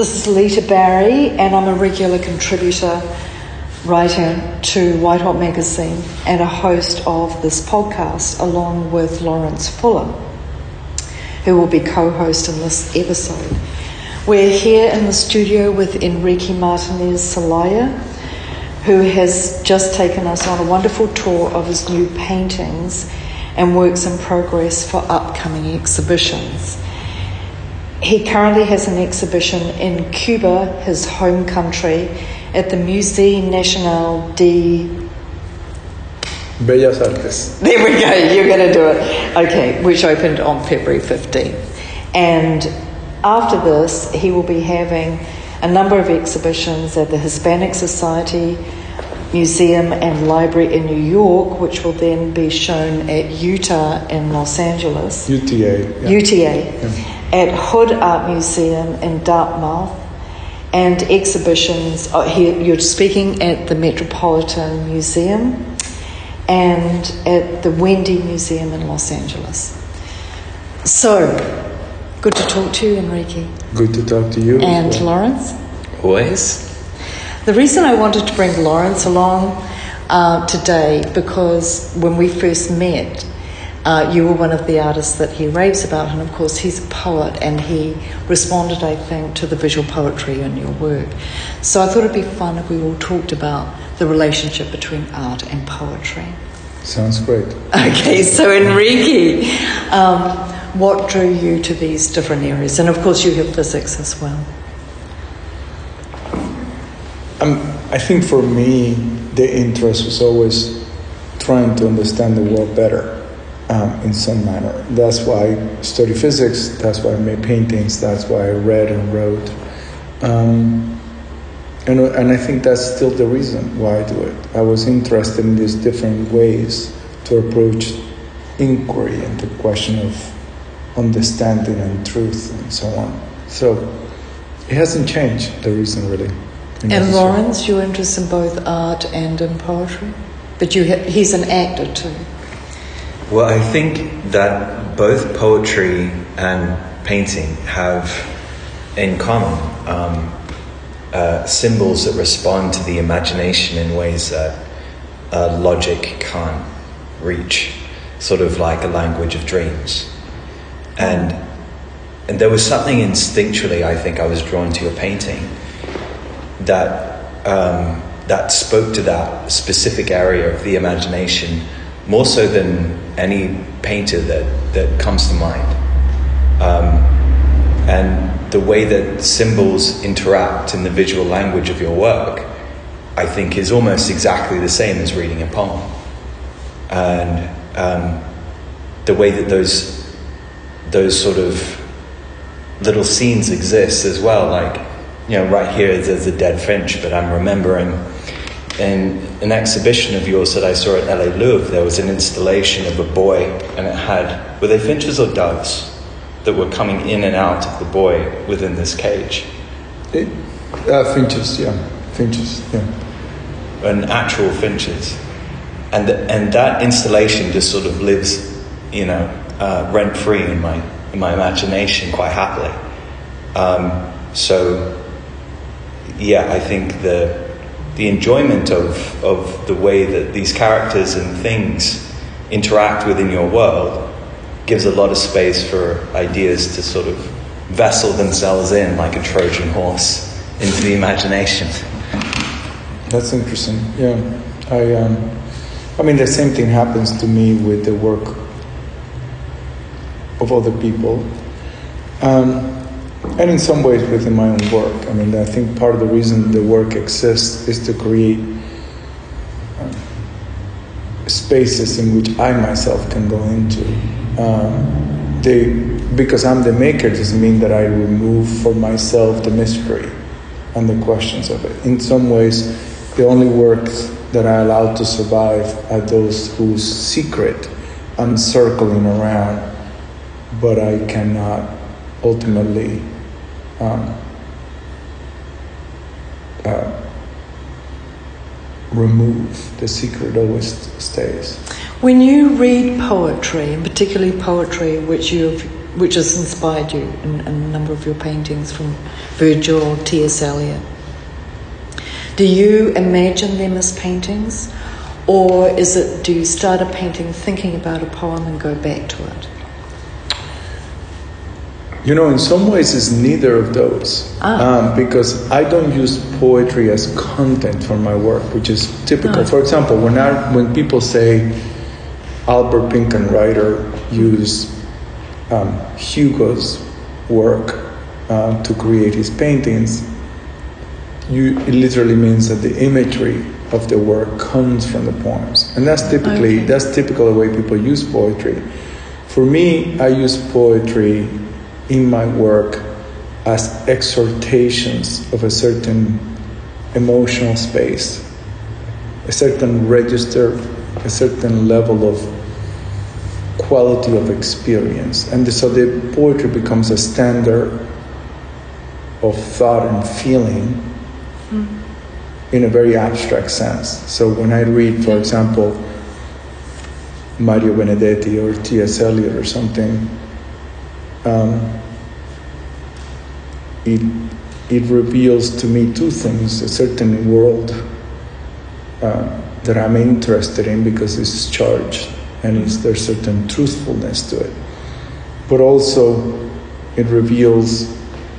This is Lita Barrie, and I'm a regular contributor writer to Whitehot Magazine and a host of this podcast, along with Laurence Fuller, who will be co host in this episode. We're here in the studio with Enrique Martinez Celaya, who has just taken us on a wonderful tour of his new paintings and works in progress for upcoming exhibitions. He currently has an exhibition in Cuba, his home country, at the Musée National de Bellas Artes. There we go, you're going to do it. Okay, which opened on February 15th. And after this, he will be having a number of exhibitions at the Hispanic Society Museum and Library in New York, which will then be shown at Utah in Los Angeles. UTA. yeah. UTA. Yeah. At Hood Art Museum in Dartmouth. And exhibitions, oh, here you're speaking at the Metropolitan Museum and at the Wende Museum in Los Angeles. So, good to talk to you, Enrique. Good to talk to you. And well. Laurence? Always. The reason I wanted to bring Laurence along uh, today because when we first met, uh, you were one of the artists that he raves about, and of course, he's a poet and he responded, I think, to the visual poetry in your work. So I thought it'd be fun if we all talked about the relationship between art and poetry. Sounds great. Okay, so Enrique, um, what drew you to these different areas? And of course, you have physics as well. Um, I think for me, the interest was always trying to understand the world better um, in some manner. That's why I study physics, that's why I made paintings, that's why I read and wrote. Um, and, and I think that's still the reason why I do it. I was interested in these different ways to approach inquiry and the question of understanding and truth and so on. So it hasn't changed, the reason really. And Laurence, your interest in both art and in poetry? But you ha- he's an actor too. Well, I think that both poetry and painting have in common um, uh, symbols that respond to the imagination in ways that uh, logic can't reach, sort of like a language of dreams. And, and there was something instinctually, I think, I was drawn to your painting that um, that spoke to that specific area of the imagination more so than any painter that, that comes to mind. Um, and the way that symbols interact in the visual language of your work, I think, is almost exactly the same as reading a poem. And um, the way that those those sort of little scenes exist as well, like you know, right here there's a dead finch, but I'm remembering in an exhibition of yours that I saw at LA Louver, there was an installation of a boy, and it had, were they finches or doves that were coming in and out of the boy within this cage? It, uh, finches, yeah. Finches, yeah. And actual finches. And, the, and that installation just sort of lives, you know, uh, rent free in my, in my imagination quite happily. Um, so yeah, I think the the enjoyment of of the way that these characters and things interact within your world gives a lot of space for ideas to sort of vessel themselves in like a Trojan horse into the imagination. That's interesting. Yeah, I um, I mean the same thing happens to me with the work of other people. Um, and in some ways within my own work. I mean, I think part of the reason the work exists is to create um, spaces in which I myself can go into. Um, they, because I'm the maker doesn't mean that I remove for myself the mystery and the questions of it. In some ways, the only works that I allow to survive are those whose secret I'm circling around, but I cannot ultimately um, uh, remove. The secret always stays. When you read poetry, and particularly poetry which you've which has inspired you in, in a number of your paintings from Virgil, T.S. Eliot. Do you imagine them as paintings, or is it do you start a painting thinking about a poem and go back to it? You know, in some ways, it's neither of those. Ah. Um, because I don't use poetry as content for my work, which is typical. Ah. For example, when, I, when people say Albert Pinkham Ryder used um, Hugo's work uh, to create his paintings, you, it literally means that the imagery of the work comes from the poems. And that's typically, Okay. that's typical the way people use poetry. For me, I use poetry in my work as exhortations of a certain emotional space, a certain register, a certain level of quality of experience. And so the poetry becomes a standard of thought and feeling hmm. in a very abstract sense. So when I read, for example, Mario Benedetti or T.S. Eliot or something, um, it, it reveals to me two things a certain world uh, that I'm interested in because it's charged and it's, there's certain truthfulness to it. But also, it reveals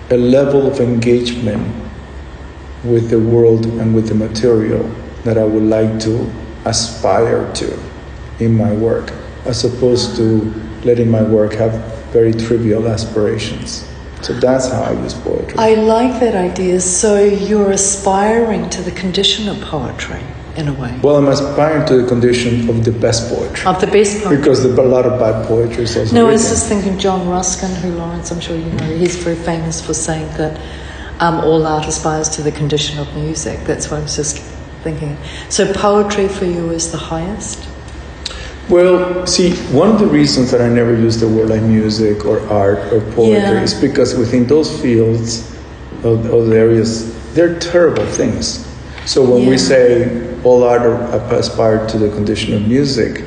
a level of engagement with the world and with the material that I would like to aspire to in my work, as opposed to letting my work have very trivial aspirations. So that's how I use poetry. I like that idea. So you're aspiring to the condition of poetry in a way. well, I'm aspiring to the condition of the best poetry. Of the best poetry. Because a lot of bad poetry is also No, I was just thinking John Ruskin, who Laurence, I'm sure you know, he's very famous for saying that um, all art aspires to the condition of music. That's what I was just thinking. So poetry for you is the highest? Well, see, one of the reasons that I never use the word like music or art or poetry Yeah. is because within those fields of those areas, they're terrible things. So when Yeah. we say all art aspire to the condition of music,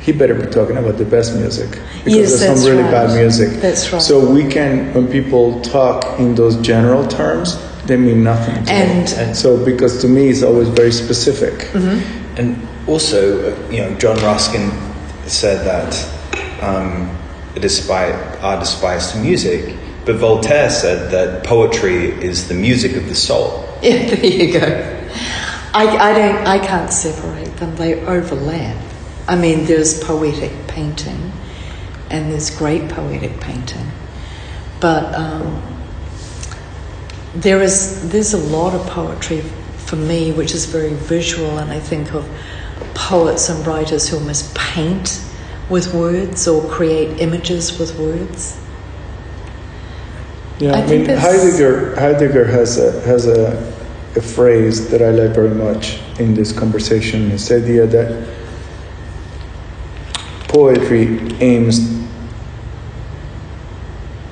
he better be talking about the best music because Yes, there's some really right. bad music. That's right. So we can, when people talk in those general terms, they mean nothing. To And- me. and so because to me it's always very specific. Mm-hmm. And also, you know, John Ruskin said that um, it aspire, art to music, but Voltaire said that poetry is the music of the soul. Yeah, there you go. I, I don't. I can't separate them. They overlap. I mean, there's poetic painting, and there's great poetic painting, but um, there is there's a lot of poetry for me which is very visual, and I think of poets and writers who almost paint with words or create images with words. Yeah, I I, mean Heidegger. Heidegger has a has a, a phrase that I like very much in this conversation. This idea that poetry aims.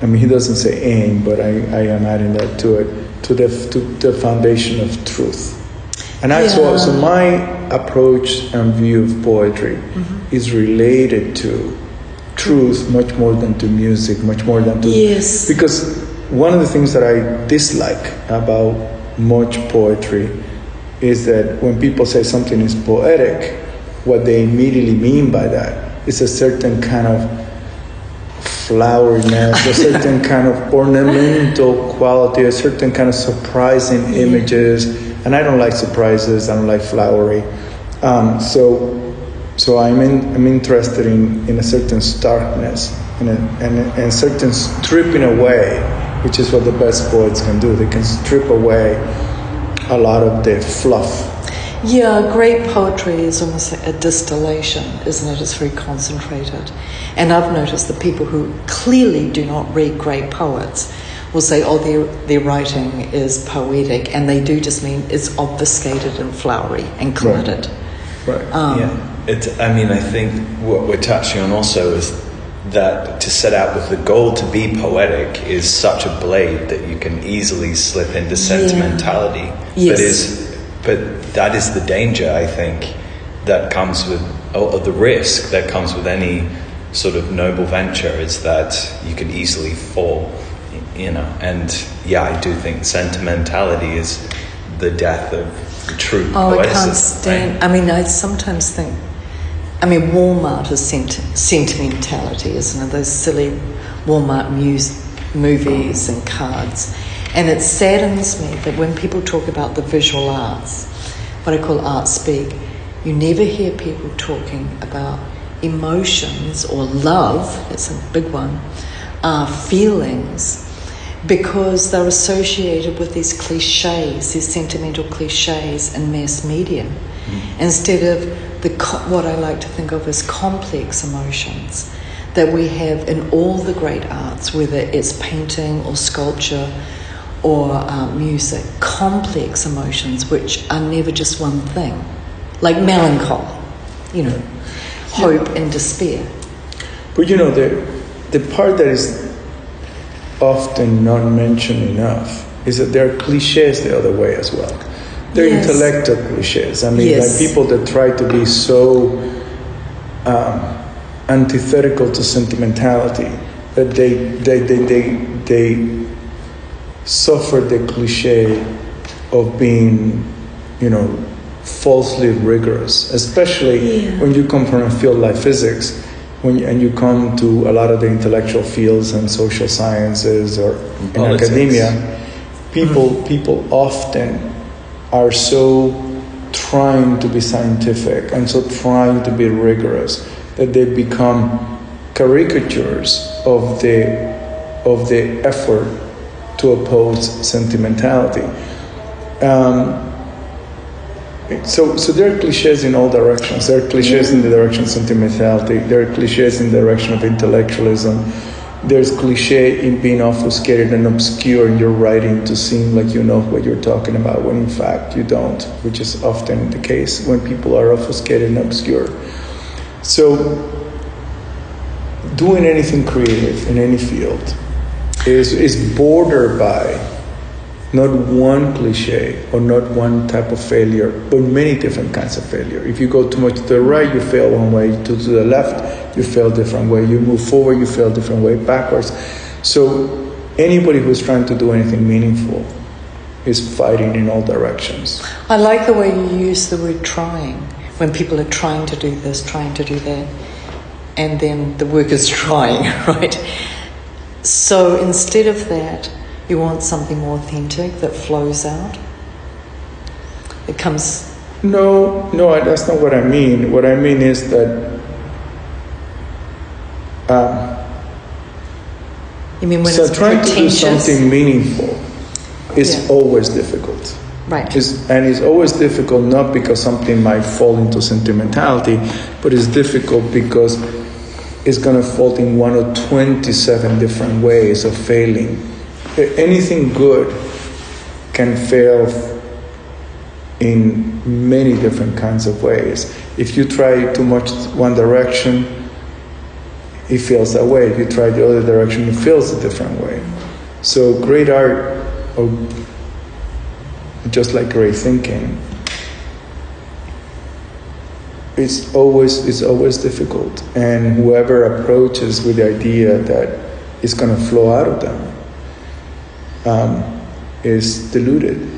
I mean, he doesn't say aim, but I, I am adding that to it to the to the foundation of truth. And I, so, Yeah. so my approach and view of poetry mm-hmm. is related to truth much more than to music, much more than to Yes. because one of the things that I dislike about much poetry is that when people say something is poetic, what they immediately mean by that is a certain kind of floweriness, a certain kind of ornamental quality, a certain kind of surprising images. And I don't like surprises. I don't like flowery. Um, so, so I'm in, I'm interested in, in a certain starkness and a, and a, and certain stripping away, which is what the best poets can do. They can strip away a lot of the fluff. Yeah, great poetry is almost like a distillation, isn't it? It's very concentrated. And I've noticed that people who clearly do not read great poets will say, oh, their, their writing is poetic, and they do just mean it's obfuscated and flowery and cluttered. Right. Um, yeah, it, I mean, I think what we're touching on also is that to set out with the goal to be poetic is such a blade that you can easily slip into sentimentality. Yes. But is, but that is the danger, I think, that comes with, or the risk that comes with any sort of noble venture is that you can easily fall, you know. And yeah, I do think sentimentality is the death of true Oh, I can't stand. right? I mean, I sometimes think. I mean, Walmart is sent- sentimentality, isn't it? Those silly Walmart mus- movies and cards. And it saddens me that when people talk about the visual arts, what I call art speak, you never hear people talking about emotions or love, it's a big one, uh, feelings, because they're associated with these cliches, these sentimental cliches in mass media, instead of the what I like to think of as complex emotions that we have in all the great arts, whether it's painting or sculpture or uh, music, complex emotions which are never just one thing, like melancholy, you know, hope and despair. But you know, the, the part that is often not mentioned enough is that there are cliches the other way as well. They're Yes. intellectual cliches. I mean, Yes. like people that try to be so um, antithetical to sentimentality that they, they, they, they, they suffer the cliche of being, you know, falsely rigorous, especially Yeah. when you come from a field like physics, when you, and you come to a lot of the intellectual fields and social sciences or in Politics. academia, people people often are so trying to be scientific and so trying to be rigorous that they become caricatures of the of the effort to oppose sentimentality. Um, so, so there are cliches in all directions. There are cliches in the direction of sentimentality. There are cliches in the direction of intellectualism. There's cliche in being obfuscated and obscure in your writing to seem like you know what you're talking about when in fact you don't, which is often the case when people are obfuscated and obscure. So, doing anything creative in any field is, is bordered by not one cliche or not one type of failure, but many different kinds of failure. If you go too much to the right, you fail one way. To, to the left, you fail different way. You move forward, you fail different way. Backwards. So anybody who's trying to do anything meaningful is fighting in all directions. I like the way you use the word trying when people are trying to do this, trying to do that, and then the work is trying, right? So instead of that, you want something more authentic that flows out. It comes, No, no, that's not what I mean. What I mean is that. Um, you mean when so it's trying to do something meaningful is Yeah. always difficult. Right. It's, and it's always difficult not because something might fall into sentimentality, but it's difficult because it's going to fall in one or 27 different ways of failing. Anything good can fail in many different kinds of ways. If you try too much one direction, it feels that way. If you try the other direction, it feels a different way. So great art, or just like great thinking, it's always it's always difficult. And whoever approaches with the idea that it's going to flow out of them um, is diluted.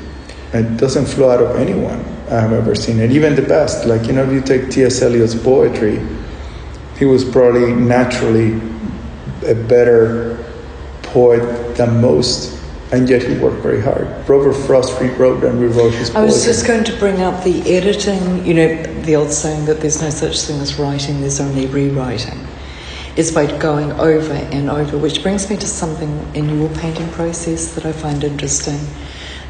It doesn't flow out of anyone I've ever seen, and even the best. Like you know, if you take T.S. Eliot's poetry, he was probably naturally a better poet than most, and yet he worked very hard. Robert Frost rewrote and rewrote his poetry. I was just going to bring up the editing, you know, the old saying that there's no such thing as writing, there's only rewriting. It's by going over and over, which brings me to something in your painting process that I find interesting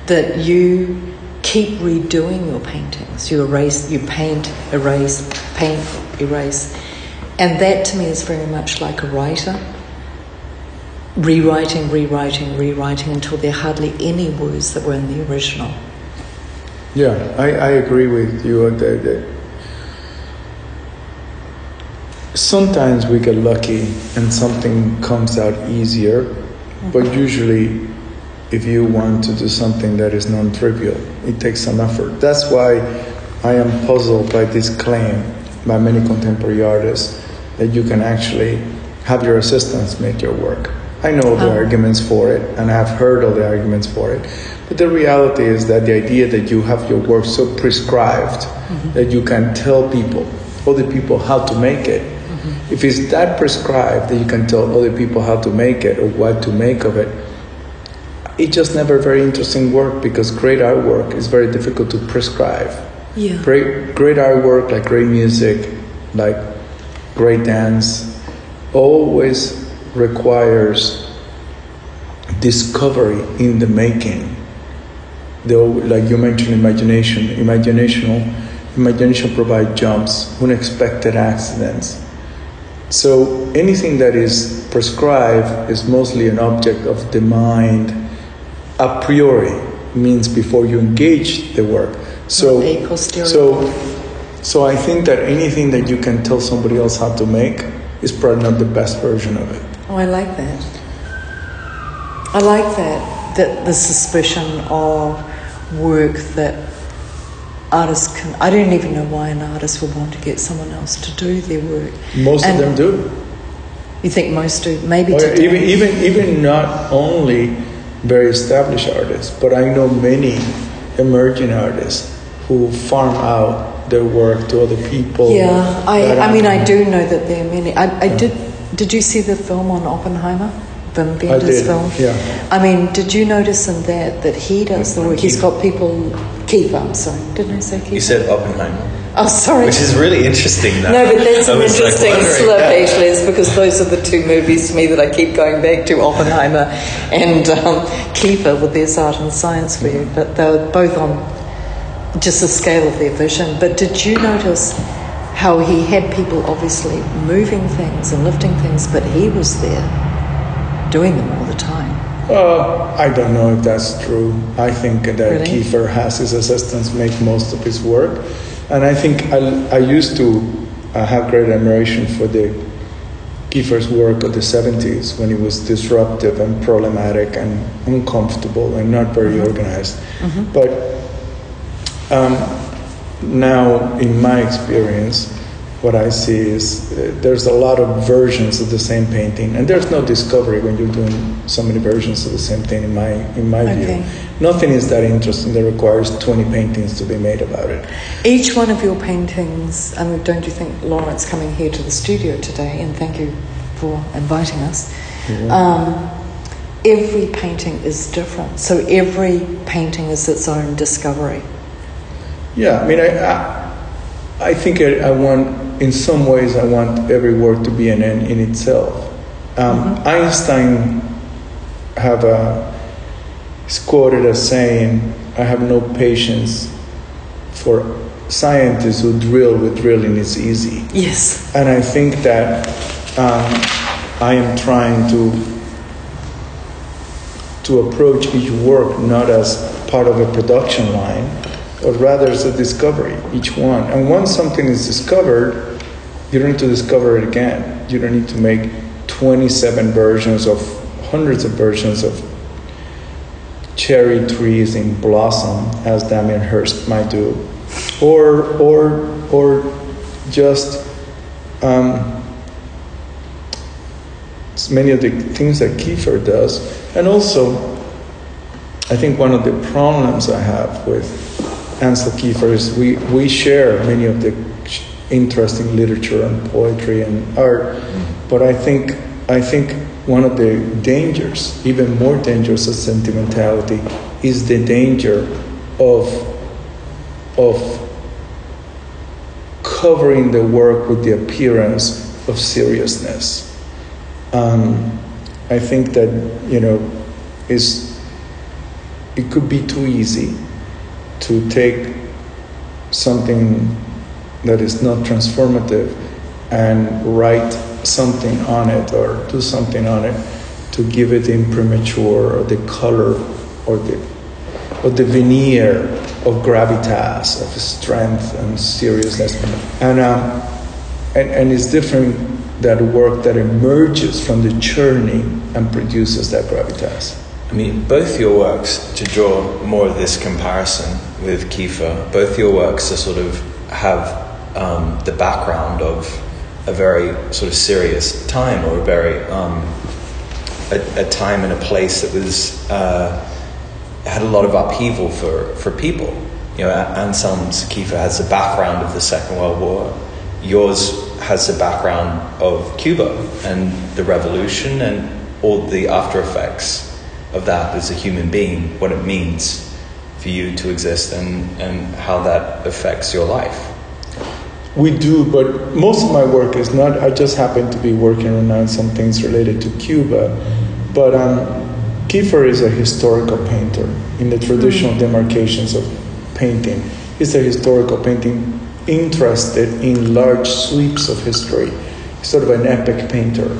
that you keep redoing your paintings. You erase, you paint, erase, paint, erase. And that to me is very much like a writer. Rewriting, rewriting, rewriting until there are hardly any words that were in the original. Yeah, I, I agree with you. That, that sometimes we get lucky and something comes out easier, but mm-hmm. usually, if you want to do something that is non trivial, it takes some effort. That's why I am puzzled by this claim by many contemporary artists that you can actually have your assistants make your work. I know the Oh. arguments for it, and I've heard all the arguments for it. But the reality is that the idea that you have your work so prescribed mm-hmm. that you can tell people, other people, how to make it. If it's that prescribed that you can tell other people how to make it or what to make of it, it's just never very interesting work because great artwork is very difficult to prescribe. Yeah. Great, great artwork, like great music, like great dance, always requires discovery in the making. Though, like you mentioned, imagination, imagination, imagination provides jumps, unexpected accidents. So anything that is prescribed is mostly an object of the mind a priori means before you engage the work. So, Not a posteriori. so, so I think that anything that you can tell somebody else how to make is probably not the best version of it. Oh, I like that. I like that. That the suspicion of work that artists can. I don't even know why an artist would want to get someone else to do their work. Most And of them do. You think most do? Maybe even, even, even not only very established artists, but I know many emerging artists who farm out their work to other people. Yeah, I, I mean, I do know that there are many. I, I did. Did you see the film on Oppenheimer? Wim I Wenders' did, film. yeah. I mean, did you notice in that that he does the work? He's got people. Keith, I'm sorry. Didn't I say Keith? You said Oppenheimer, Oh, sorry. which is really interesting. Now. No, but that's an was, like, interesting wondering. slip, actually, is because those are the two movies to me that I keep going back to Oppenheimer and um, Kiefer with their art and science view. But they were both on just the scale of their vision. But did you notice how he had people obviously moving things and lifting things, but he was there doing them all the time? Uh, I don't know if that's true. I think that Really? Kiefer has his assistants make most of his work, and I think I, I used to uh, have great admiration for the Kiefer's work of the '70s when he was disruptive and problematic and uncomfortable and not very organized. But um, now, in my experience, what I see is uh, there's a lot of versions of the same painting, and there's no discovery when you're doing so many versions of the same thing. In my in my Okay. view, nothing is that interesting that requires 20 paintings to be made about it. Each one of your paintings, I mean, don't you think, Laurence, coming here to the studio today, and thank you for inviting us, um, every painting is different. So every painting is its own discovery. Yeah, I mean, I, I, I think I, I want, in some ways, I want every work to be an end in itself. Um, Einstein have a, is quoted as saying, "I have no patience for scientists who drill with drilling is easy." Yes. And I think that um, I am trying to to approach each work not as part of a production line, but rather it's a discovery, each one. And once something is discovered, you don't need to discover it again. You don't need to make 27 versions of hundreds of versions of cherry trees in blossom, as Damien Hirst might do, or or or just um, many of the things that Kiefer does, and also I think one of the problems I have with Anselm Kiefer is we, we share many of the interesting literature and poetry and art, but I think I think one of the dangers, even more dangerous than sentimentality, is the danger of of covering the work with the appearance of seriousness. Um, I think that you know is it could be too easy to take something that is not transformative and write something on it or do something on it to give it imprimatur or the color or the or the veneer of gravitas, of strength and seriousness, and um, and, and it's different that work that emerges from the churning and produces that gravitas. Both your works, to draw more of this comparison with Kiefer, both your works are sort of have um, the background of a very sort of serious time or a very um, a, a, time and a place that was uh, had a lot of upheaval for, for people. You know, Anselm Kiefer has the background of the Second World War. Yours has the background of Cuba and the revolution and all the after effects of that as a human being, what it means for you to exist and, and how that affects your life. We do, but most of my work is not, I just happen to be working on some things related to Cuba. But um, Kiefer is a historical painter in the traditional mm. demarcations of painting. He's a historical painting interested in large sweeps of history, sort of an epic painter.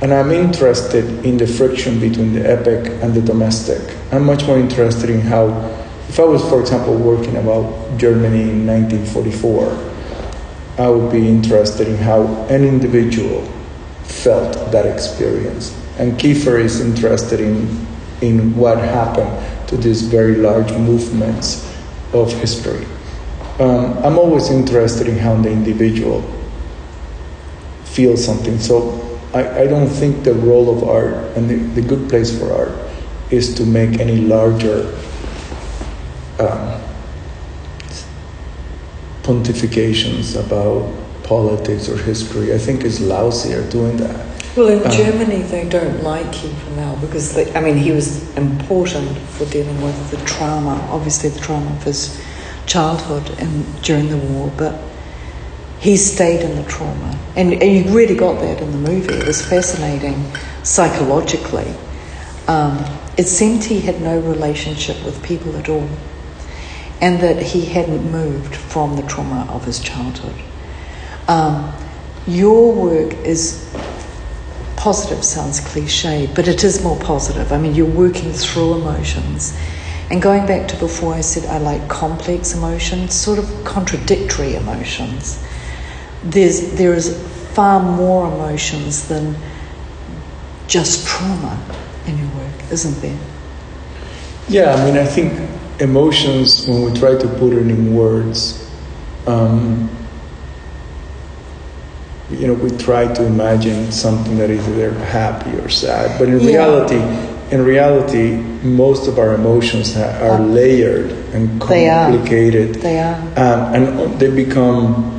And I'm interested in the friction between the epic and the domestic. I'm much more interested in how, if I was, for example, working about Germany in 1944, I would be interested in how an individual felt that experience. And Kiefer is interested in, in what happened to these very large movements of history. Um, I'm always interested in how the individual feels something. So I, I don't think the role of art and the, the good place for art is to make any larger um, pontifications about politics or history. I think is lousy doing that. Well, in um, Germany, they don't like Kiefer now because, they, I mean, he was important for dealing with the trauma, obviously the trauma of his childhood and during the war, but he stayed in the trauma. And, and you really got that in the movie. It was fascinating psychologically. Um, it seemed he had no relationship with people at all and that he hadn't moved from the trauma of his childhood. Um, your work is positive, sounds cliche, but it is more positive. I mean, you're working through emotions. And going back to before, I said I like complex emotions, sort of contradictory emotions. There's, there is far more emotions than just trauma in your work, isn't there? Yeah, I mean, I think emotions, when we try to put it in words, um, you know, we try to imagine something that is either happy or sad, but in yeah. reality, in reality, most of our emotions are layered and complicated. They are. They are. Um, and they become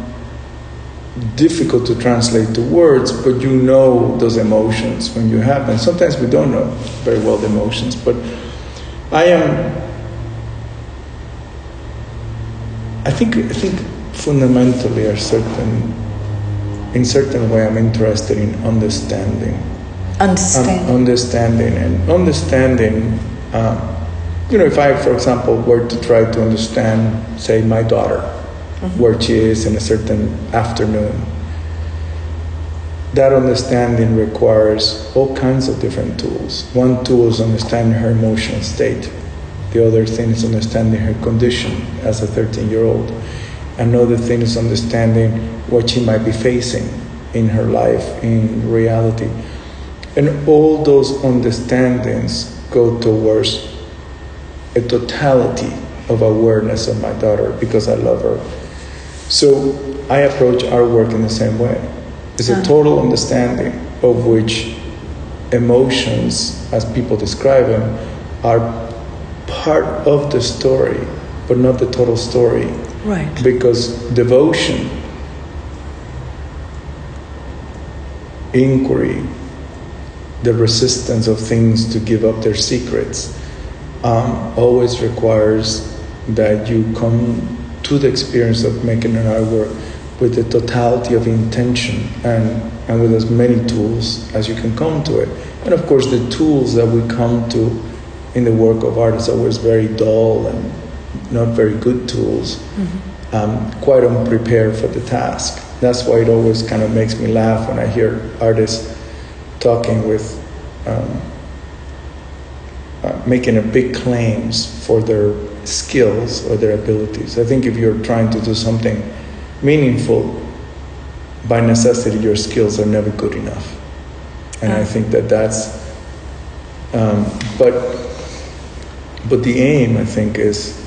difficult to translate to words, but you know those emotions when you have them. Sometimes we don't know very well the emotions, but I am I think I think fundamentally are certain in certain way I'm interested in understanding. Understanding. Um, understanding and understanding. Uh, you know, if I, for example, were to try to understand, say, my daughter. Where she is in a certain afternoon, that understanding requires all kinds of different tools. One tool is understanding her emotional state. The other thing is understanding her condition as a 13 year old. Another thing is understanding what she might be facing in her life, in reality. And all those understandings go towards a totality of awareness of my daughter because I love her. So I approach our work in the same way. It's a total understanding of which emotions, as people describe them, are part of the story, but not the total story. Right. Because devotion, inquiry, the resistance of things to give up their secrets, um, always requires that you come to the experience of making an artwork with the totality of intention and, and with as many tools as you can come to it. And of course, the tools that we come to in the work of art is always very dull and not very good tools, mm-hmm. um, quite unprepared for the task. That's why it always kind of makes me laugh when I hear artists talking with, um, uh, making a big claims for their skills or their abilities. I think if you're trying to do something meaningful, by necessity, your skills are never good enough. And I think that that's, um, but but the aim, I think, is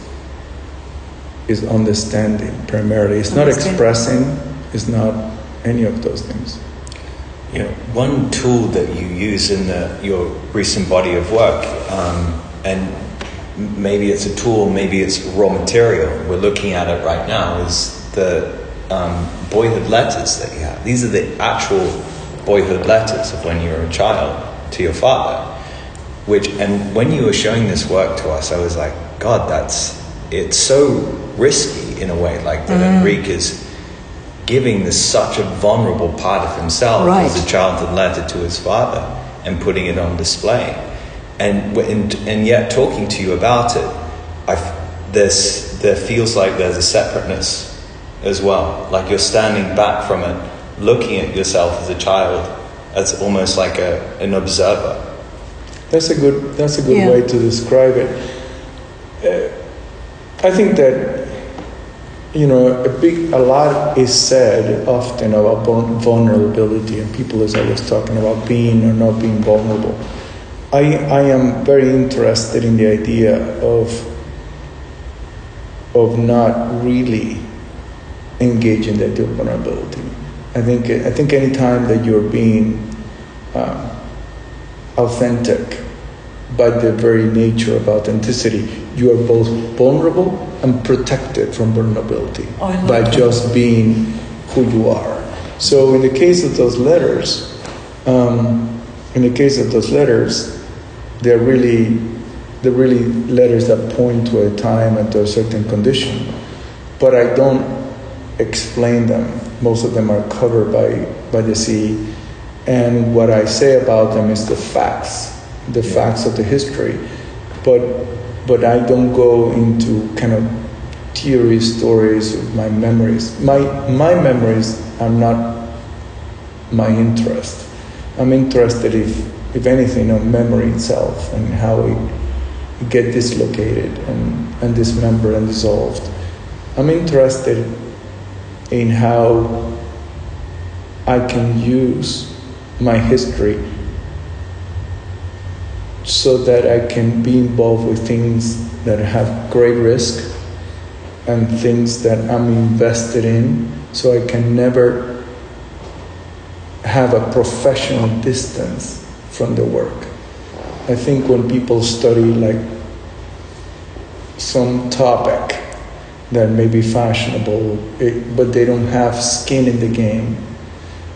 is understanding primarily. It's not expressing. It's not any of those things. You know, one tool that you use in the, your recent body of work, um, and maybe it's a tool, maybe it's raw material. We're looking at it right now. Is the um, boyhood letters that you have? These are the actual boyhood letters of when you were a child to your father. Which, and when you were showing this work to us, I was like, God, that's it's so risky in a way. Like that Mm. Enrique is giving this such a vulnerable part of himself Right. as a childhood letter to his father and putting it on display. And, and, and yet talking to you about it, I f- there's, there feels like there's a separateness as well. Like you're standing back from it, looking at yourself as a child as almost like a, an observer. That's a good. That's a good Yeah. way to describe it. Uh, I think that you know a big, a lot is said often about vulnerability, and people is always talking about being or not being vulnerable. I I am very interested in the idea of of not really engaging the idea vulnerability. I think I think any time that you're being um, authentic by the very nature of authenticity, you are both vulnerable and protected from vulnerability Oh, by that. just being who you are. So, in the case of those letters, um, in the case of those letters, they're really, they're really letters that point to a time and to a certain condition. But I don't explain them. Most of them are covered by, by the sea. And what I say about them is the facts, the facts of the history. But, but I don't go into kind of theory stories of my memories. My, my memories are not my interest. I'm interested, if, if anything, on memory itself and how it get dislocated and, and dismembered and dissolved. I'm interested in how I can use my history so that I can be involved with things that have great risk and things that I'm invested in so I can never have a professional distance from the work. I think when people study like some topic that may be fashionable, it, but they don't have skin in the game,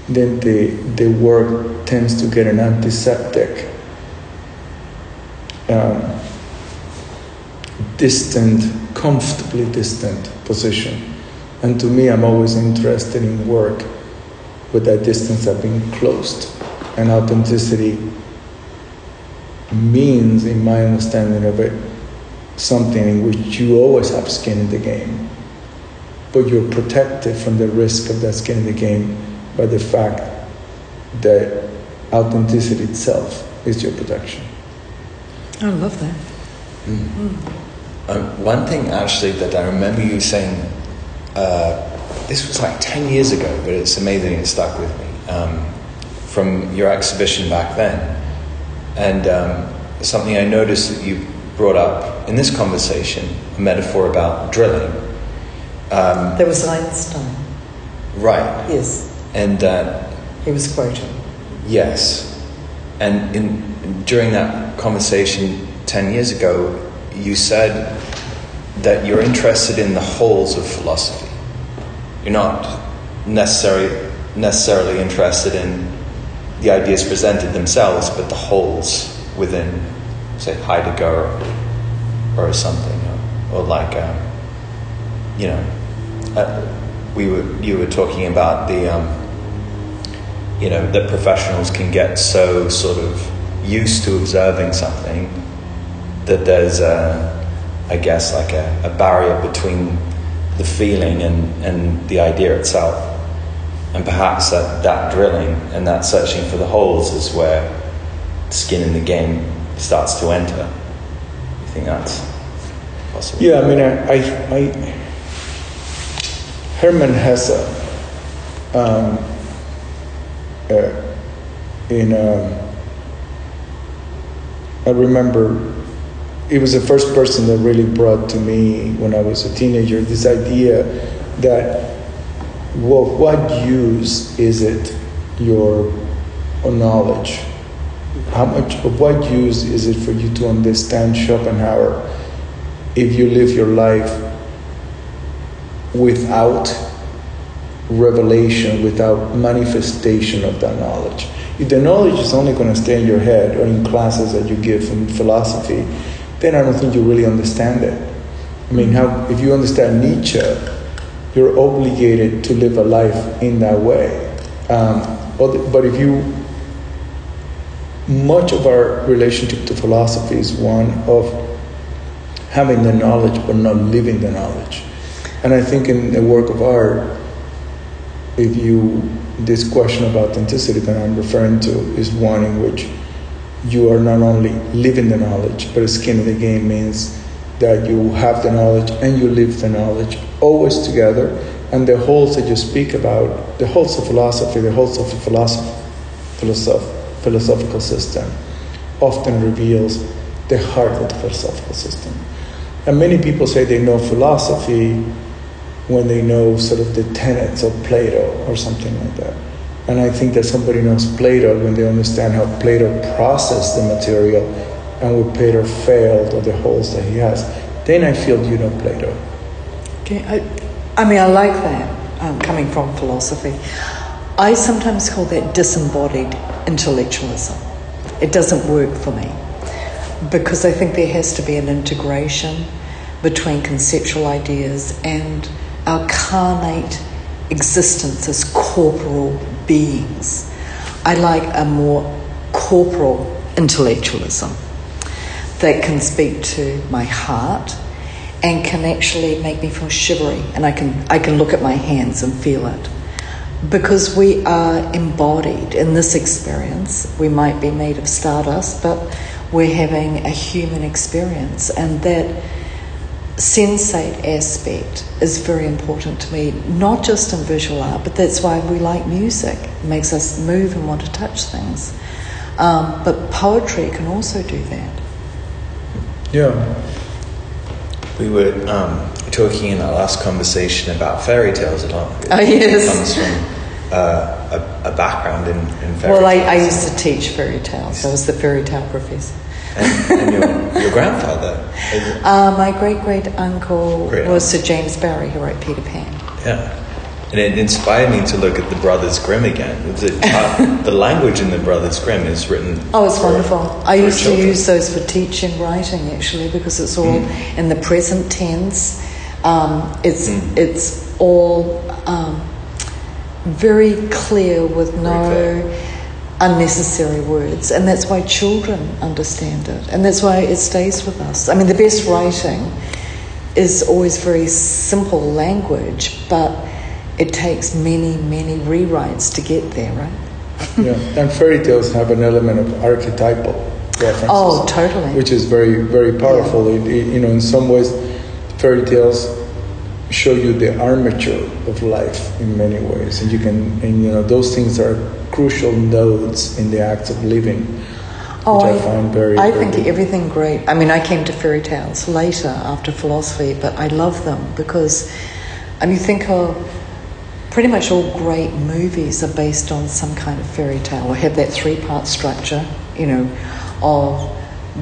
then the, the work tends to get an antiseptic, um, distant, comfortably distant position. And to me, I'm always interested in work with that distance of being closed. And authenticity means, in my understanding of it, something in which you always have skin in the game, but you're protected from the risk of that skin in the game by the fact that authenticity itself is your protection. I love that. Um, one thing actually that I remember you saying, uh, this was like 10 years ago, but it's amazing it stuck with me, um, from your exhibition back then. And um, something I noticed that you brought up in this conversation, a metaphor about drilling. Um, There was Einstein. right. Yes, And uh, he was quoted. Yes. And in, during that conversation 10 years ago, you said that you're interested in the holes of philosophy. You're not necessarily, necessarily interested in the ideas presented themselves, but the holes within, say, Heidegger or, something, or, or like, um, you know, uh, we were, you were talking about the, um, you know, that professionals can get so sort of used to observing something that there's, a, I guess, like a, a barrier between the feeling and, and the idea itself. And perhaps that, that drilling and that searching for the holes is where skin in the game starts to enter. You think that's possible? Yeah, I mean, I, I, I Hermann Hesse, um, uh, in, um, I remember he was the first person that really brought to me when I was a teenager this idea that well, what use is it your knowledge? How much of what use is it for you to understand Schopenhauer if you live your life without revelation, without manifestation of that knowledge? If the knowledge is only going to stay in your head or in classes that you give in philosophy, then I don't think you really understand it. I mean, how, if you understand Nietzsche, you're obligated to live a life in that way. Um, but if you, much of our relationship to philosophy is one of having the knowledge but not living the knowledge. And I think in the work of art, if you, this question of authenticity that I'm referring to is one in which you are not only living the knowledge, but a skin in the game means that you have the knowledge and you live the knowledge always together. And the holes that you speak about, the holes of philosophy, the holes of philosophy, philosoph- philosophical system, often reveals the heart of the philosophical system. And many people say they know philosophy when they know sort of the tenets of Plato or something like that. And I think that somebody knows Plato when they understand how Plato processed the material and where Plato failed or the holes that he has. Then I feel you know Plato. I, I mean, I like that um, coming from philosophy. I sometimes call that disembodied intellectualism. It doesn't work for me because I think there has to be an integration between conceptual ideas and our carnate existence as corporal beings. I like a more corporal intellectualism that can speak to my heart and can actually make me feel shivery and I can I can look at my hands and feel it. Because we are embodied in this experience. We might be made of stardust, but we're having a human experience and that sensate aspect is very important to me, not just in visual art, but that's why we like music. It makes us move and want to touch things. Um, but poetry can also do that. Yeah. We were um, talking in our last conversation about fairy tales a lot. Oh, yes. It comes from uh, a, a, background in, in fairy well, tales. I, I used to teach fairy tales. I was the fairy tale professor. And, and your, your grandfather? Uh, my great great uncle was. Sir James Barrie, who wrote Peter Pan. Yeah. And it inspired me to look at the Brothers Grimm again. The, the language in the Brothers Grimm is written. Oh, it's for- wonderful. I used to use those for teaching writing actually because it's all Mm. in the present tense. Um, it's Mm. it's all um, very clear with no Very unnecessary words, and that's why children understand it, and that's why it stays with us. I mean, the best writing is always very simple language, but it takes many many rewrites to get there, right? yeah. And fairy tales have an element of archetypal references. Oh, totally. Which is very, very powerful. It, it- you know, in some ways, fairy tales show you the armature of life in many ways, and you can, and you know, those things are crucial nodes in the act of living, which oh, I, find very. Oh, I very think everything great. I mean, I came to fairy tales later after philosophy, but I love them because, I mean, think of pretty much all great movies are based on some kind of fairy tale or have that three part structure, you know, of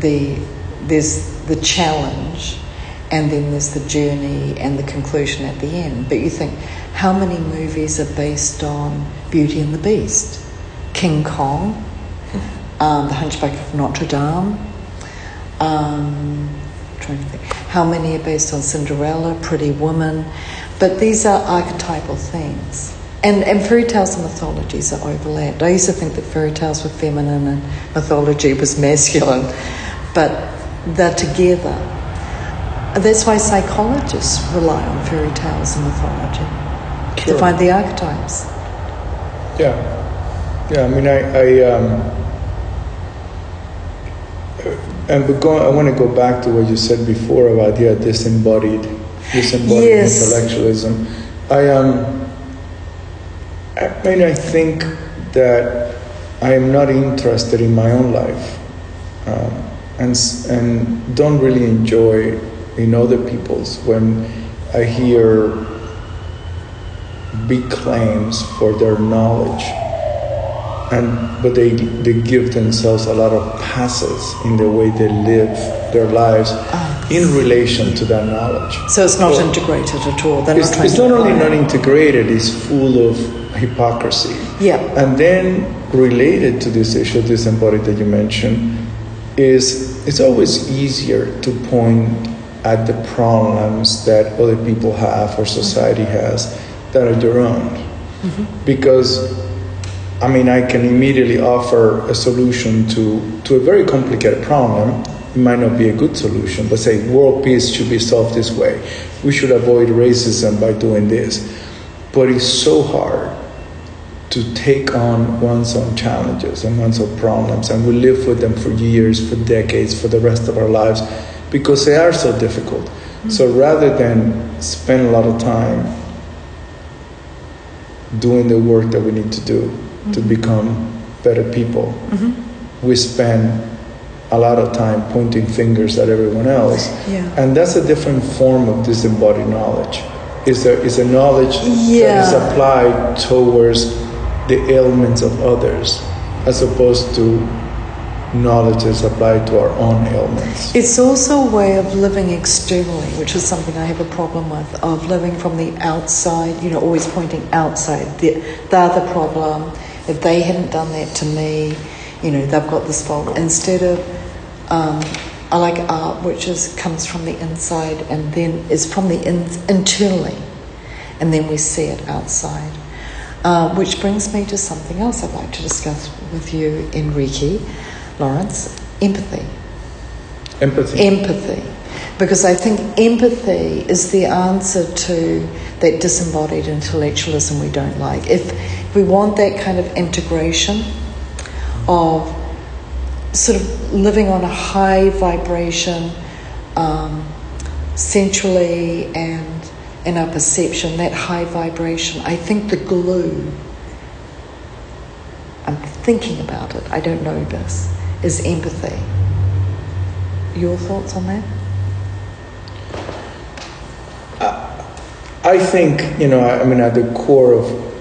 the there's the challenge and then there's the journey and the conclusion at the end. But you think, how many movies are based on Beauty and the Beast? King Kong, um, The Hunchback of Notre Dame. Um, trying to think, how many are based on Cinderella, Pretty Woman? But these are archetypal themes. And, and fairy tales and mythologies are overlapped. I used to think that fairy tales were feminine and mythology was masculine, but they're together. That's why psychologists rely on fairy tales and mythology Sure. to find the archetypes. Yeah, yeah. I mean, I, I um, uh, and but go, I want to go back to what you said before about the disembodied, disembodied Yes. intellectualism. I um, I mean, I think that I am not interested in my own life, um, and and don't really enjoy in other people's when I hear big claims for their knowledge and but they they give themselves a lot of passes in the way they live their lives Ah. In relation to that knowledge. So it's not integrated at all. They're It's, not it's not only not integrated; it's full of hypocrisy. Yeah. And then related to this issue of disembodied that you mentioned is it's always easier to point at the problems that other people have or society has that are their own. Mm-hmm. Because I mean I can immediately offer a solution to, to a very complicated problem. It might not be a good solution, but say world peace should be solved this way. We should avoid racism by doing this. But it's so hard to take on one's own challenges and one's own problems, and we live with them for years, for decades, for the rest of our lives, because they are so difficult. So rather than spend a lot of time doing the work that we need to do to become better people, mm-hmm. we spend a lot of time pointing fingers at everyone else, Yeah. and that's a different form of disembodied knowledge. Is a is a knowledge that is applied towards the ailments of others, as opposed to knowledge that's applied to our own ailments. It's also a way of living externally, which is something I have a problem with, of living from the outside, you know, always pointing outside. They're, they're the problem. If they hadn't done that to me, you know, they've got this fault. Instead of, um, I like art, which is comes from the inside and then is from the in, internally, and then we see it outside. Uh, which brings me to something else I'd like to discuss with you, Enrique, Laurence, empathy Empathy. empathy because I think empathy is the answer to that disembodied intellectualism we don't like. If we want that kind of integration of sort of living on a high vibration, um, sensually and in our perception, that high vibration, I think the glue, I'm thinking about it, I don't know this, is empathy. Your thoughts on that? I think, you know, I I mean, at the core of,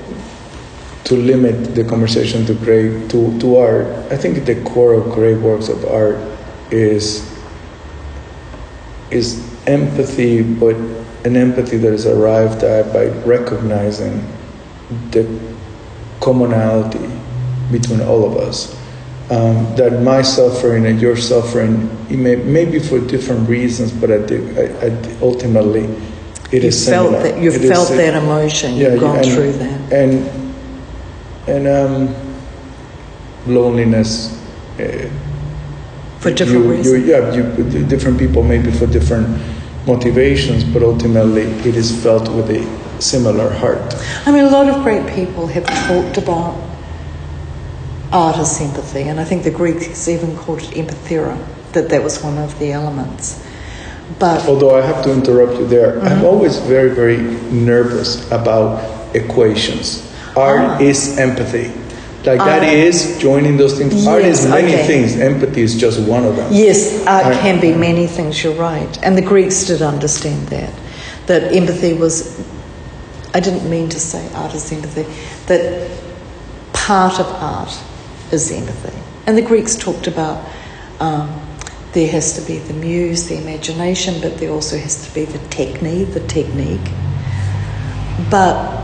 to limit the conversation to great, to, to art, I think the core of great works of art is, is empathy, but an empathy that is arrived at by recognizing the commonality between all of us. Um, that my suffering and your suffering, it may, maybe for different reasons, but at the, at the, ultimately, it you is felt similar. that you've It is felt si- that emotion. yeah, you've gone and, through that. And and um, loneliness. Uh, For different you, reasons. You, yeah, you, different people maybe for different motivations, but ultimately it is felt with a similar heart. I mean, a lot of great people have talked about art as empathy, and I think the Greeks even called it empathera, that that was one of the elements. But Although I have to interrupt you there, Mm-hmm. I'm always very, very nervous about equations. Art is empathy. Like that Ah. is joining those things. Art is many okay. things. Empathy is just one of them. yes, art can be many things, you're right. And the Greeks did understand that, that empathy was, I didn't mean to say art is empathy, that part of art is empathy. And the Greeks talked about um, there has to be the muse, the imagination, but there also has to be the technique, the technique. But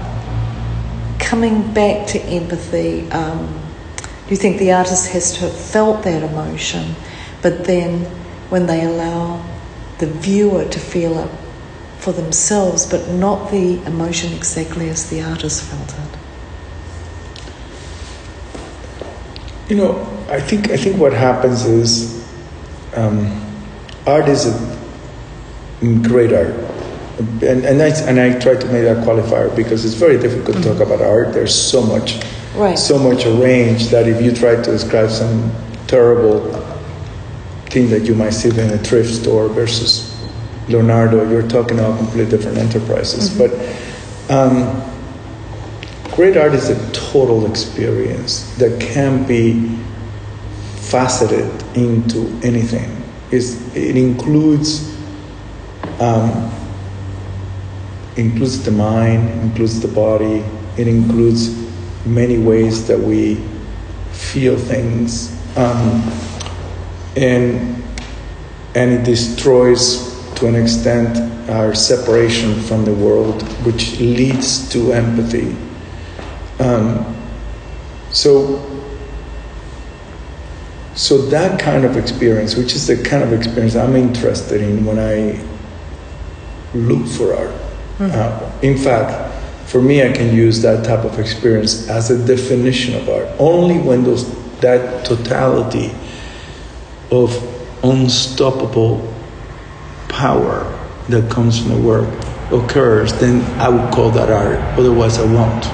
coming back to empathy, um, you think the artist has to have felt that emotion, but then when they allow the viewer to feel it for themselves, but not the emotion exactly as the artist felt it? You know, I think I think what happens is um, art is a great art, and and I and I try to make that qualifier because it's very difficult to talk about art. There's so much, Right. so much range that if you try to describe some terrible thing that you might see in a thrift store versus Leonardo, you're talking about completely different enterprises. But um, great art is a total experience that can be faceted into anything. It's, it includes um, includes the mind, includes the body, it includes many ways that we feel things, um, and and it destroys to an extent our separation from the world, which leads to empathy. Um, so, so that kind of experience, which is the kind of experience I'm interested in when I look for art. Mm-hmm. Uh, in fact, for me, I can use that type of experience as a definition of art. Only when those that totality of unstoppable power that comes from the work occurs, then I would call that art. Otherwise, I won't.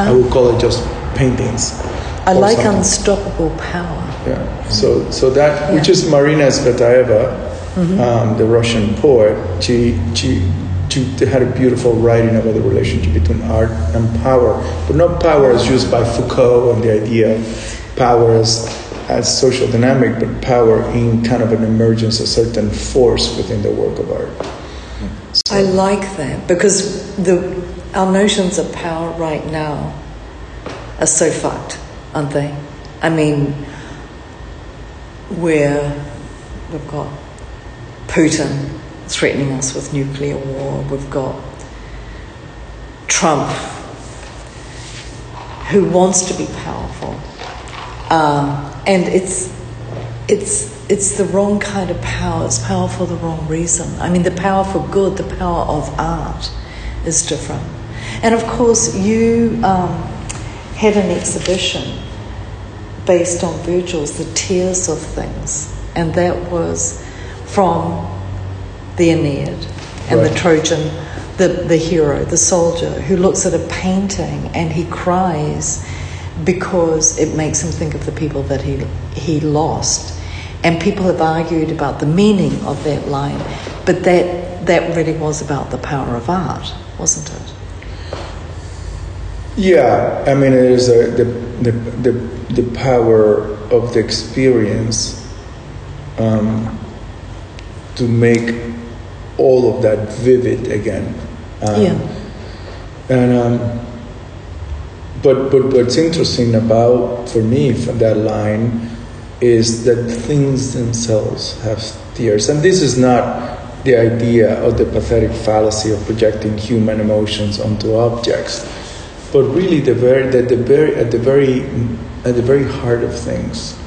I would call it just paintings. I like something. unstoppable power. Yeah. So, so that yeah. which is Marina Tsvetaeva, mm-hmm. um, the Russian poet. She, she she had a beautiful writing about the relationship between art and power, but not power as used by Foucault and the idea of power as, as social dynamic, but power in kind of an emergence, a certain force within the work of art. So. I like that because the, our notions of power right now are so fucked, aren't they? I mean, where we've got Putin threatening us with nuclear war. We've got Trump, who wants to be powerful, um, and it's it's it's the wrong kind of power. It's power for the wrong reason. I mean, the power for good, the power of art, is different. And of course, you um, had an exhibition based on Virgil's The Tears of Things, and that was from the Aeneid and right. the Trojan, the, the hero, the soldier, who looks at a painting and he cries because it makes him think of the people that he, he lost. And people have argued about the meaning of that line, but that, that really was about the power of art, wasn't it? Yeah, I mean, it is a, the, the, the, the power of the experience um, to make all of that vivid again. Um, yeah. And um, but but what's interesting about for me from that line is that things themselves have tears, and this is not the idea of the pathetic fallacy of projecting human emotions onto objects, but really the very that the very at the very at the very heart of things,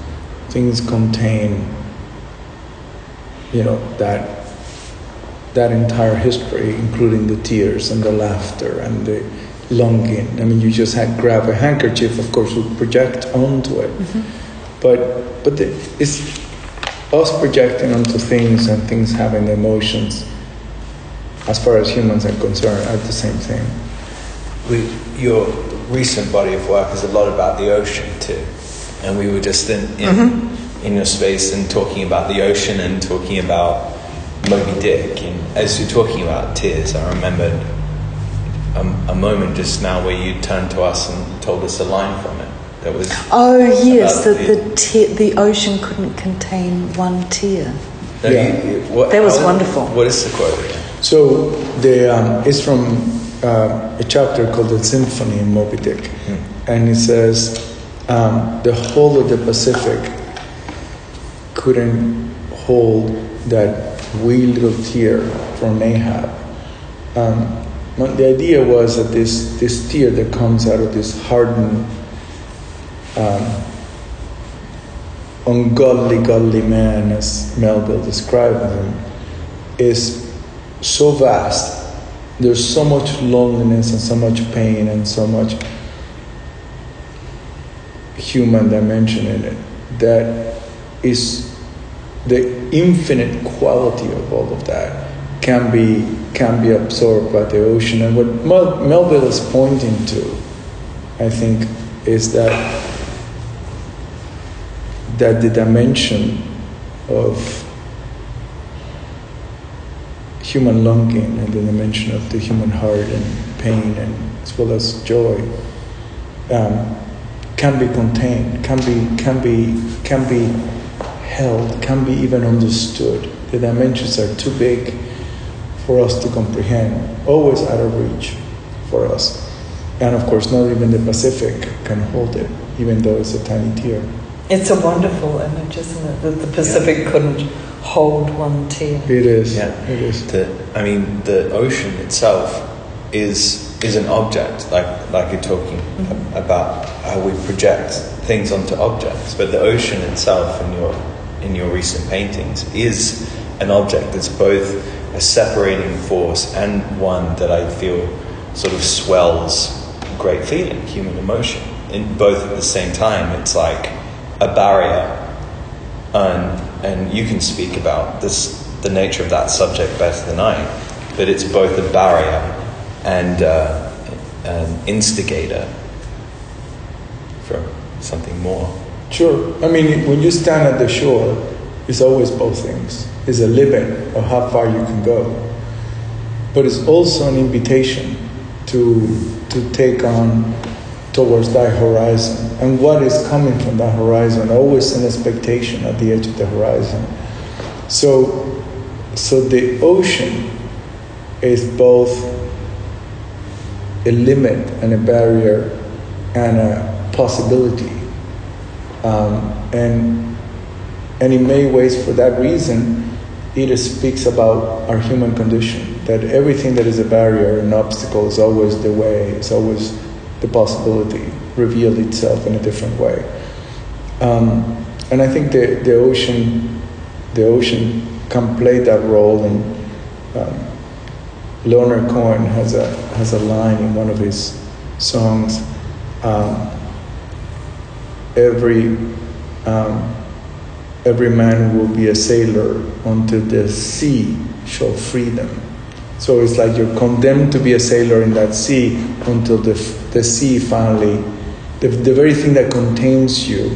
things contain you know that that entire history, including the tears and the laughter and the longing. I mean, you just had grab a handkerchief, of course, would project onto it, mm-hmm. but but the, it's us projecting onto things and things having the emotions. As far as humans are concerned, are the same thing. We, your recent body of work is a lot about the ocean too, and we were just in in, mm-hmm. in your space and talking about the ocean and talking about Moby Dick, and as you're talking about tears, I remembered a, a, moment just now where you turned to us and told us a line from it. That was oh yes, that the the, te- the ocean couldn't contain one tear. No, yeah. You, what, that was how, wonderful. What is the quote again? So the um, it's from uh, a chapter called the Symphony in Moby Dick, mm. and it says um, the whole of the Pacific couldn't hold that wee little tear from Ahab. Um, the idea was that this, this tear that comes out of this hardened, um, ungodly, godly man, as Melville described him, is so vast. There's so much loneliness and so much pain and so much human dimension in it that is the infinite quality of all of that can be can be absorbed by the ocean. And what Mel- Melville is pointing to, I think, is that that the dimension of human longing and the dimension of the human heart and pain and as well as joy um, can be contained, can be can be can be held, can be even understood. The dimensions are too big for us to comprehend, always out of reach for us. And of course, not even the Pacific can hold it, even though it's a tiny tear. It's a wonderful image, isn't it? That the Pacific yeah. couldn't hold one tear. It is. Yeah, it is. The, I mean, the ocean itself is is an object, like like you're talking mm-hmm. about how we project things onto objects. But the ocean itself, in your in your recent paintings, is an object that's both a separating force and one that I feel sort of swells great feeling, human emotion. In both at the same time, it's like a barrier, and and you can speak about this the nature of that subject better than I. But it's both a barrier and uh, an instigator for something more. Sure. I mean, when you stand at the shore, it's always both things. It's a limit of how far you can go, but it's also an invitation to to take on towards that horizon and what is coming from that horizon always an expectation at the edge of the horizon so so the ocean is both a limit and a barrier and a possibility um, and and in many ways for that reason it speaks about our human condition that everything that is a barrier an obstacle is always the way is always the possibility revealed itself in a different way. Um, and I think the, the ocean, the ocean can play that role. And um, Leonard Cohen has a has a line in one of his songs. Um, every um, every man will be a sailor until the sea shall free them. So it's like you're condemned to be a sailor in that sea until the, the sea finally, the, the very thing that contains you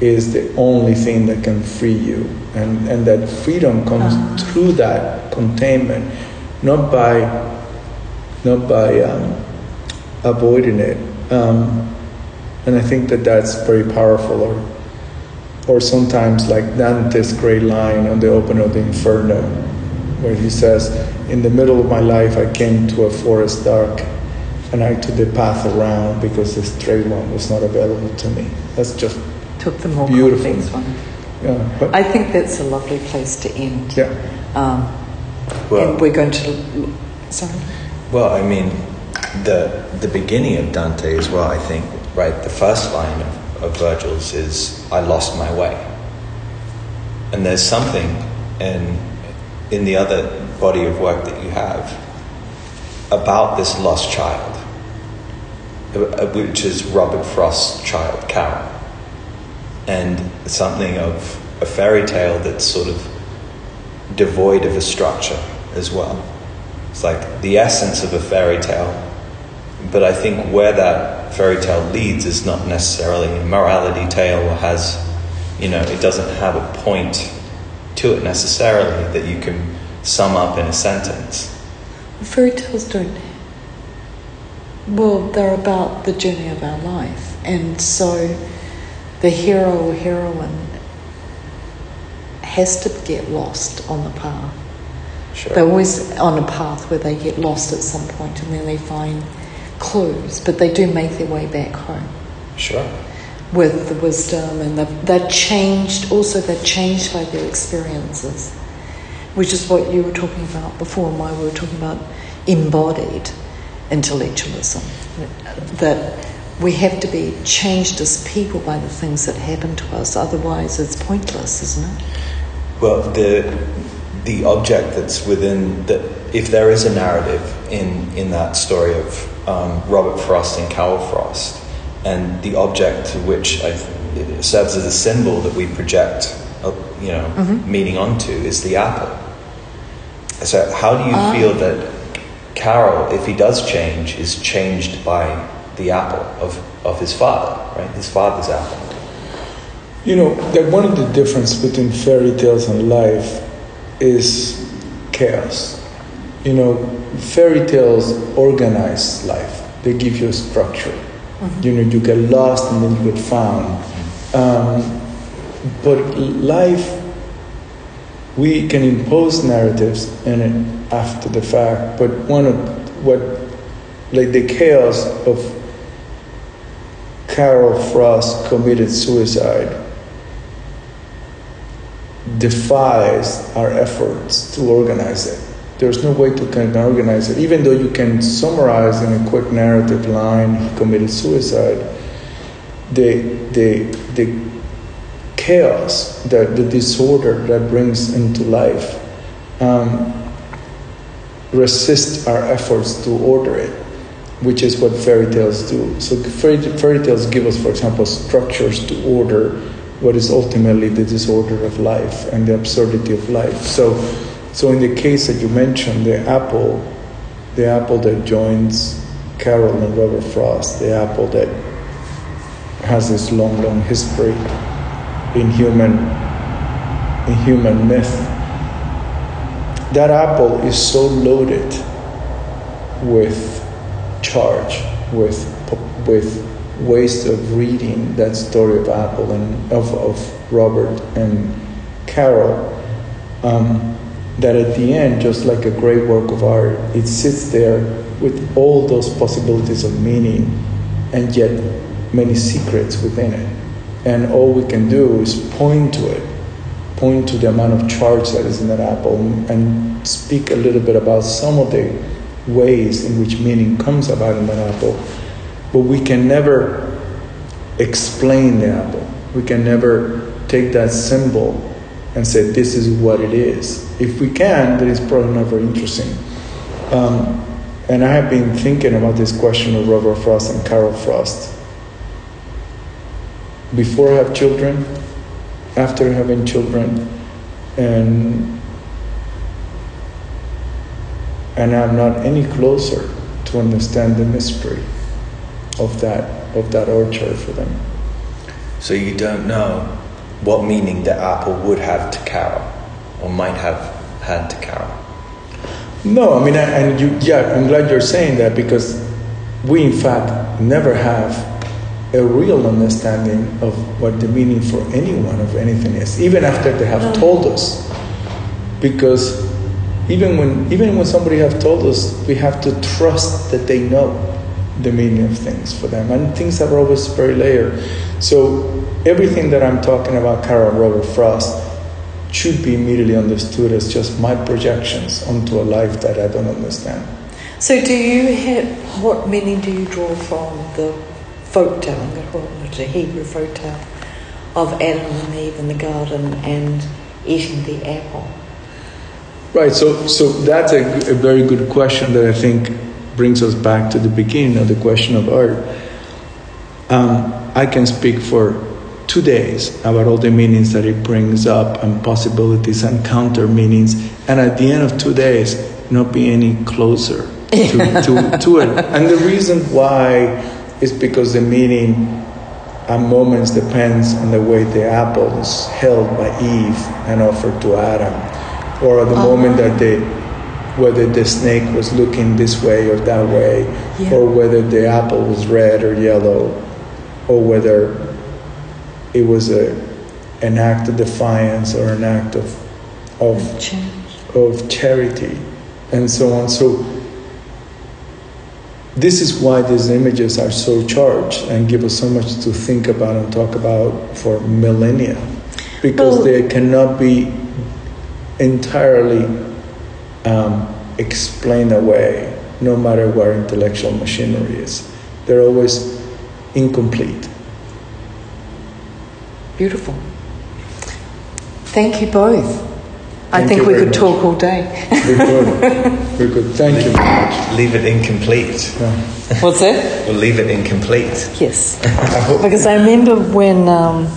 is the only thing that can free you. And, and that freedom comes uh-huh. through that containment, not by, not by um, avoiding it. Um, and I think that that's very powerful. Or, or sometimes like Dante's great line on the open of the Inferno, where he says, in the middle of my life, I came to a forest dark and I took the path around because the straight one was not available to me. That's just took the more beautiful. complex one. Yeah, but I think that's a lovely place to end. Yeah. Um, well, and we're going to. Sorry. Well, I mean, the the beginning of Dante as well. I think right. The first line of, of Virgil's is "I lost my way," and there's something in in the other body of work that you have about this lost child, uh, which is Robert Frost's child, Carol, and something of a fairy tale that's sort of devoid of a structure as well. It's like the essence of a fairy tale, but I think where that fairy tale leads is not necessarily a morality tale or has, you know, it doesn't have a point to it necessarily that you can sum up in a sentence. Fairy tales don't. Well, they're about the journey of our life, and so the hero or heroine has to get lost on the path. Sure. They're always on a path where they get lost at some point and then they find clues, but they do make their way back home. Sure. With the wisdom and they're changed, also they're changed by their experiences which is what you were talking about before, and why we were talking about embodied intellectualism. That we have to be changed as people by the things that happen to us, otherwise, it's pointless, isn't it? Well, the, the object that's within the, if there is a narrative in, in that story of um, Robert Frost and Carol Frost, and the object to which I, serves as a symbol that we project, uh, you know, mm-hmm. meaning onto is the apple. So, how do you uh, feel that Carol, if he does change, is changed by the apple of, of his father, right? His father's apple. You know, that one of the difference between fairy tales and life is chaos. You know, fairy tales organize life. They give you a structure. Mm-hmm. You know, you get lost and then you get found. Um, but life we can impose narratives in it after the fact, but one of what, like the chaos of Carol Frost committed suicide defies our efforts to organize it. There's no way to kind of organize it, even though you can summarize in a quick narrative line he committed suicide. The the the chaos, the, the disorder that brings into life, um, resist our efforts to order it, which is what fairy tales do. So fairy, fairy tales give us, for example, structures to order what is ultimately the disorder of life and the absurdity of life. So, so in the case that you mentioned, the apple, the apple that joins Carol and Robert Frost, the apple that has this long, long history in human in human myth. That apple is so loaded with charge, with with ways of reading that story of Apple and of, of Robert and Carol. Um, that at the end, just like a great work of art, it sits there with all those possibilities of meaning and yet many secrets within it. And all we can do is point to it, point to the amount of charge that is in that apple, and speak a little bit about some of the ways in which meaning comes about in that apple. But we can never explain the apple. We can never take that symbol and say, this is what it is. If we can, then it's probably not very interesting. Um, and I have been thinking about this question of Robert Frost and Carol Frost before I have children, after having children, and and I'm not any closer to understand the mystery of that of that orchard for them. So you don't know what meaning the apple would have to Carol, or might have had to Carol. No, I mean, and you, yeah, I'm glad you're saying that because we, in fact, never have a real understanding of what the meaning for anyone of anything is, even after they have oh. told us. Because even when even when somebody have told us, we have to trust that they know the meaning of things for them, and things are always very layered. So everything that I'm talking about, Carol Robert Frost, should be immediately understood as just my projections onto a life that I don't understand. So, do you have what meaning do you draw from the folk tale, I'm going to call it a Hebrew folk tale, of Adam and Eve in the garden and eating the apple? Right, so, so that's a, a very good question that I think brings us back to the beginning of the question of art. Um, I can speak for two days about all the meanings that it brings up and possibilities and counter meanings, and at the end of two days, not be any closer to, to, to it. And the reason why is because the meaning at moments depends on the way the apple is held by Eve and offered to Adam, or at the uh-huh. moment that the whether the snake was looking this way or that way, yeah. or whether the apple was red or yellow, or whether it was a an act of defiance or an act of of, of charity, and so on. So this is why these images are so charged and give us so much to think about and talk about for millennia because well, they cannot be entirely um, explained away no matter what intellectual machinery is they're always incomplete beautiful thank you both Thank I think we could much. talk all day. we could. We could. Thank you very much. Leave it incomplete. Yeah. What's that? We'll leave it incomplete. Yes. because I remember when um,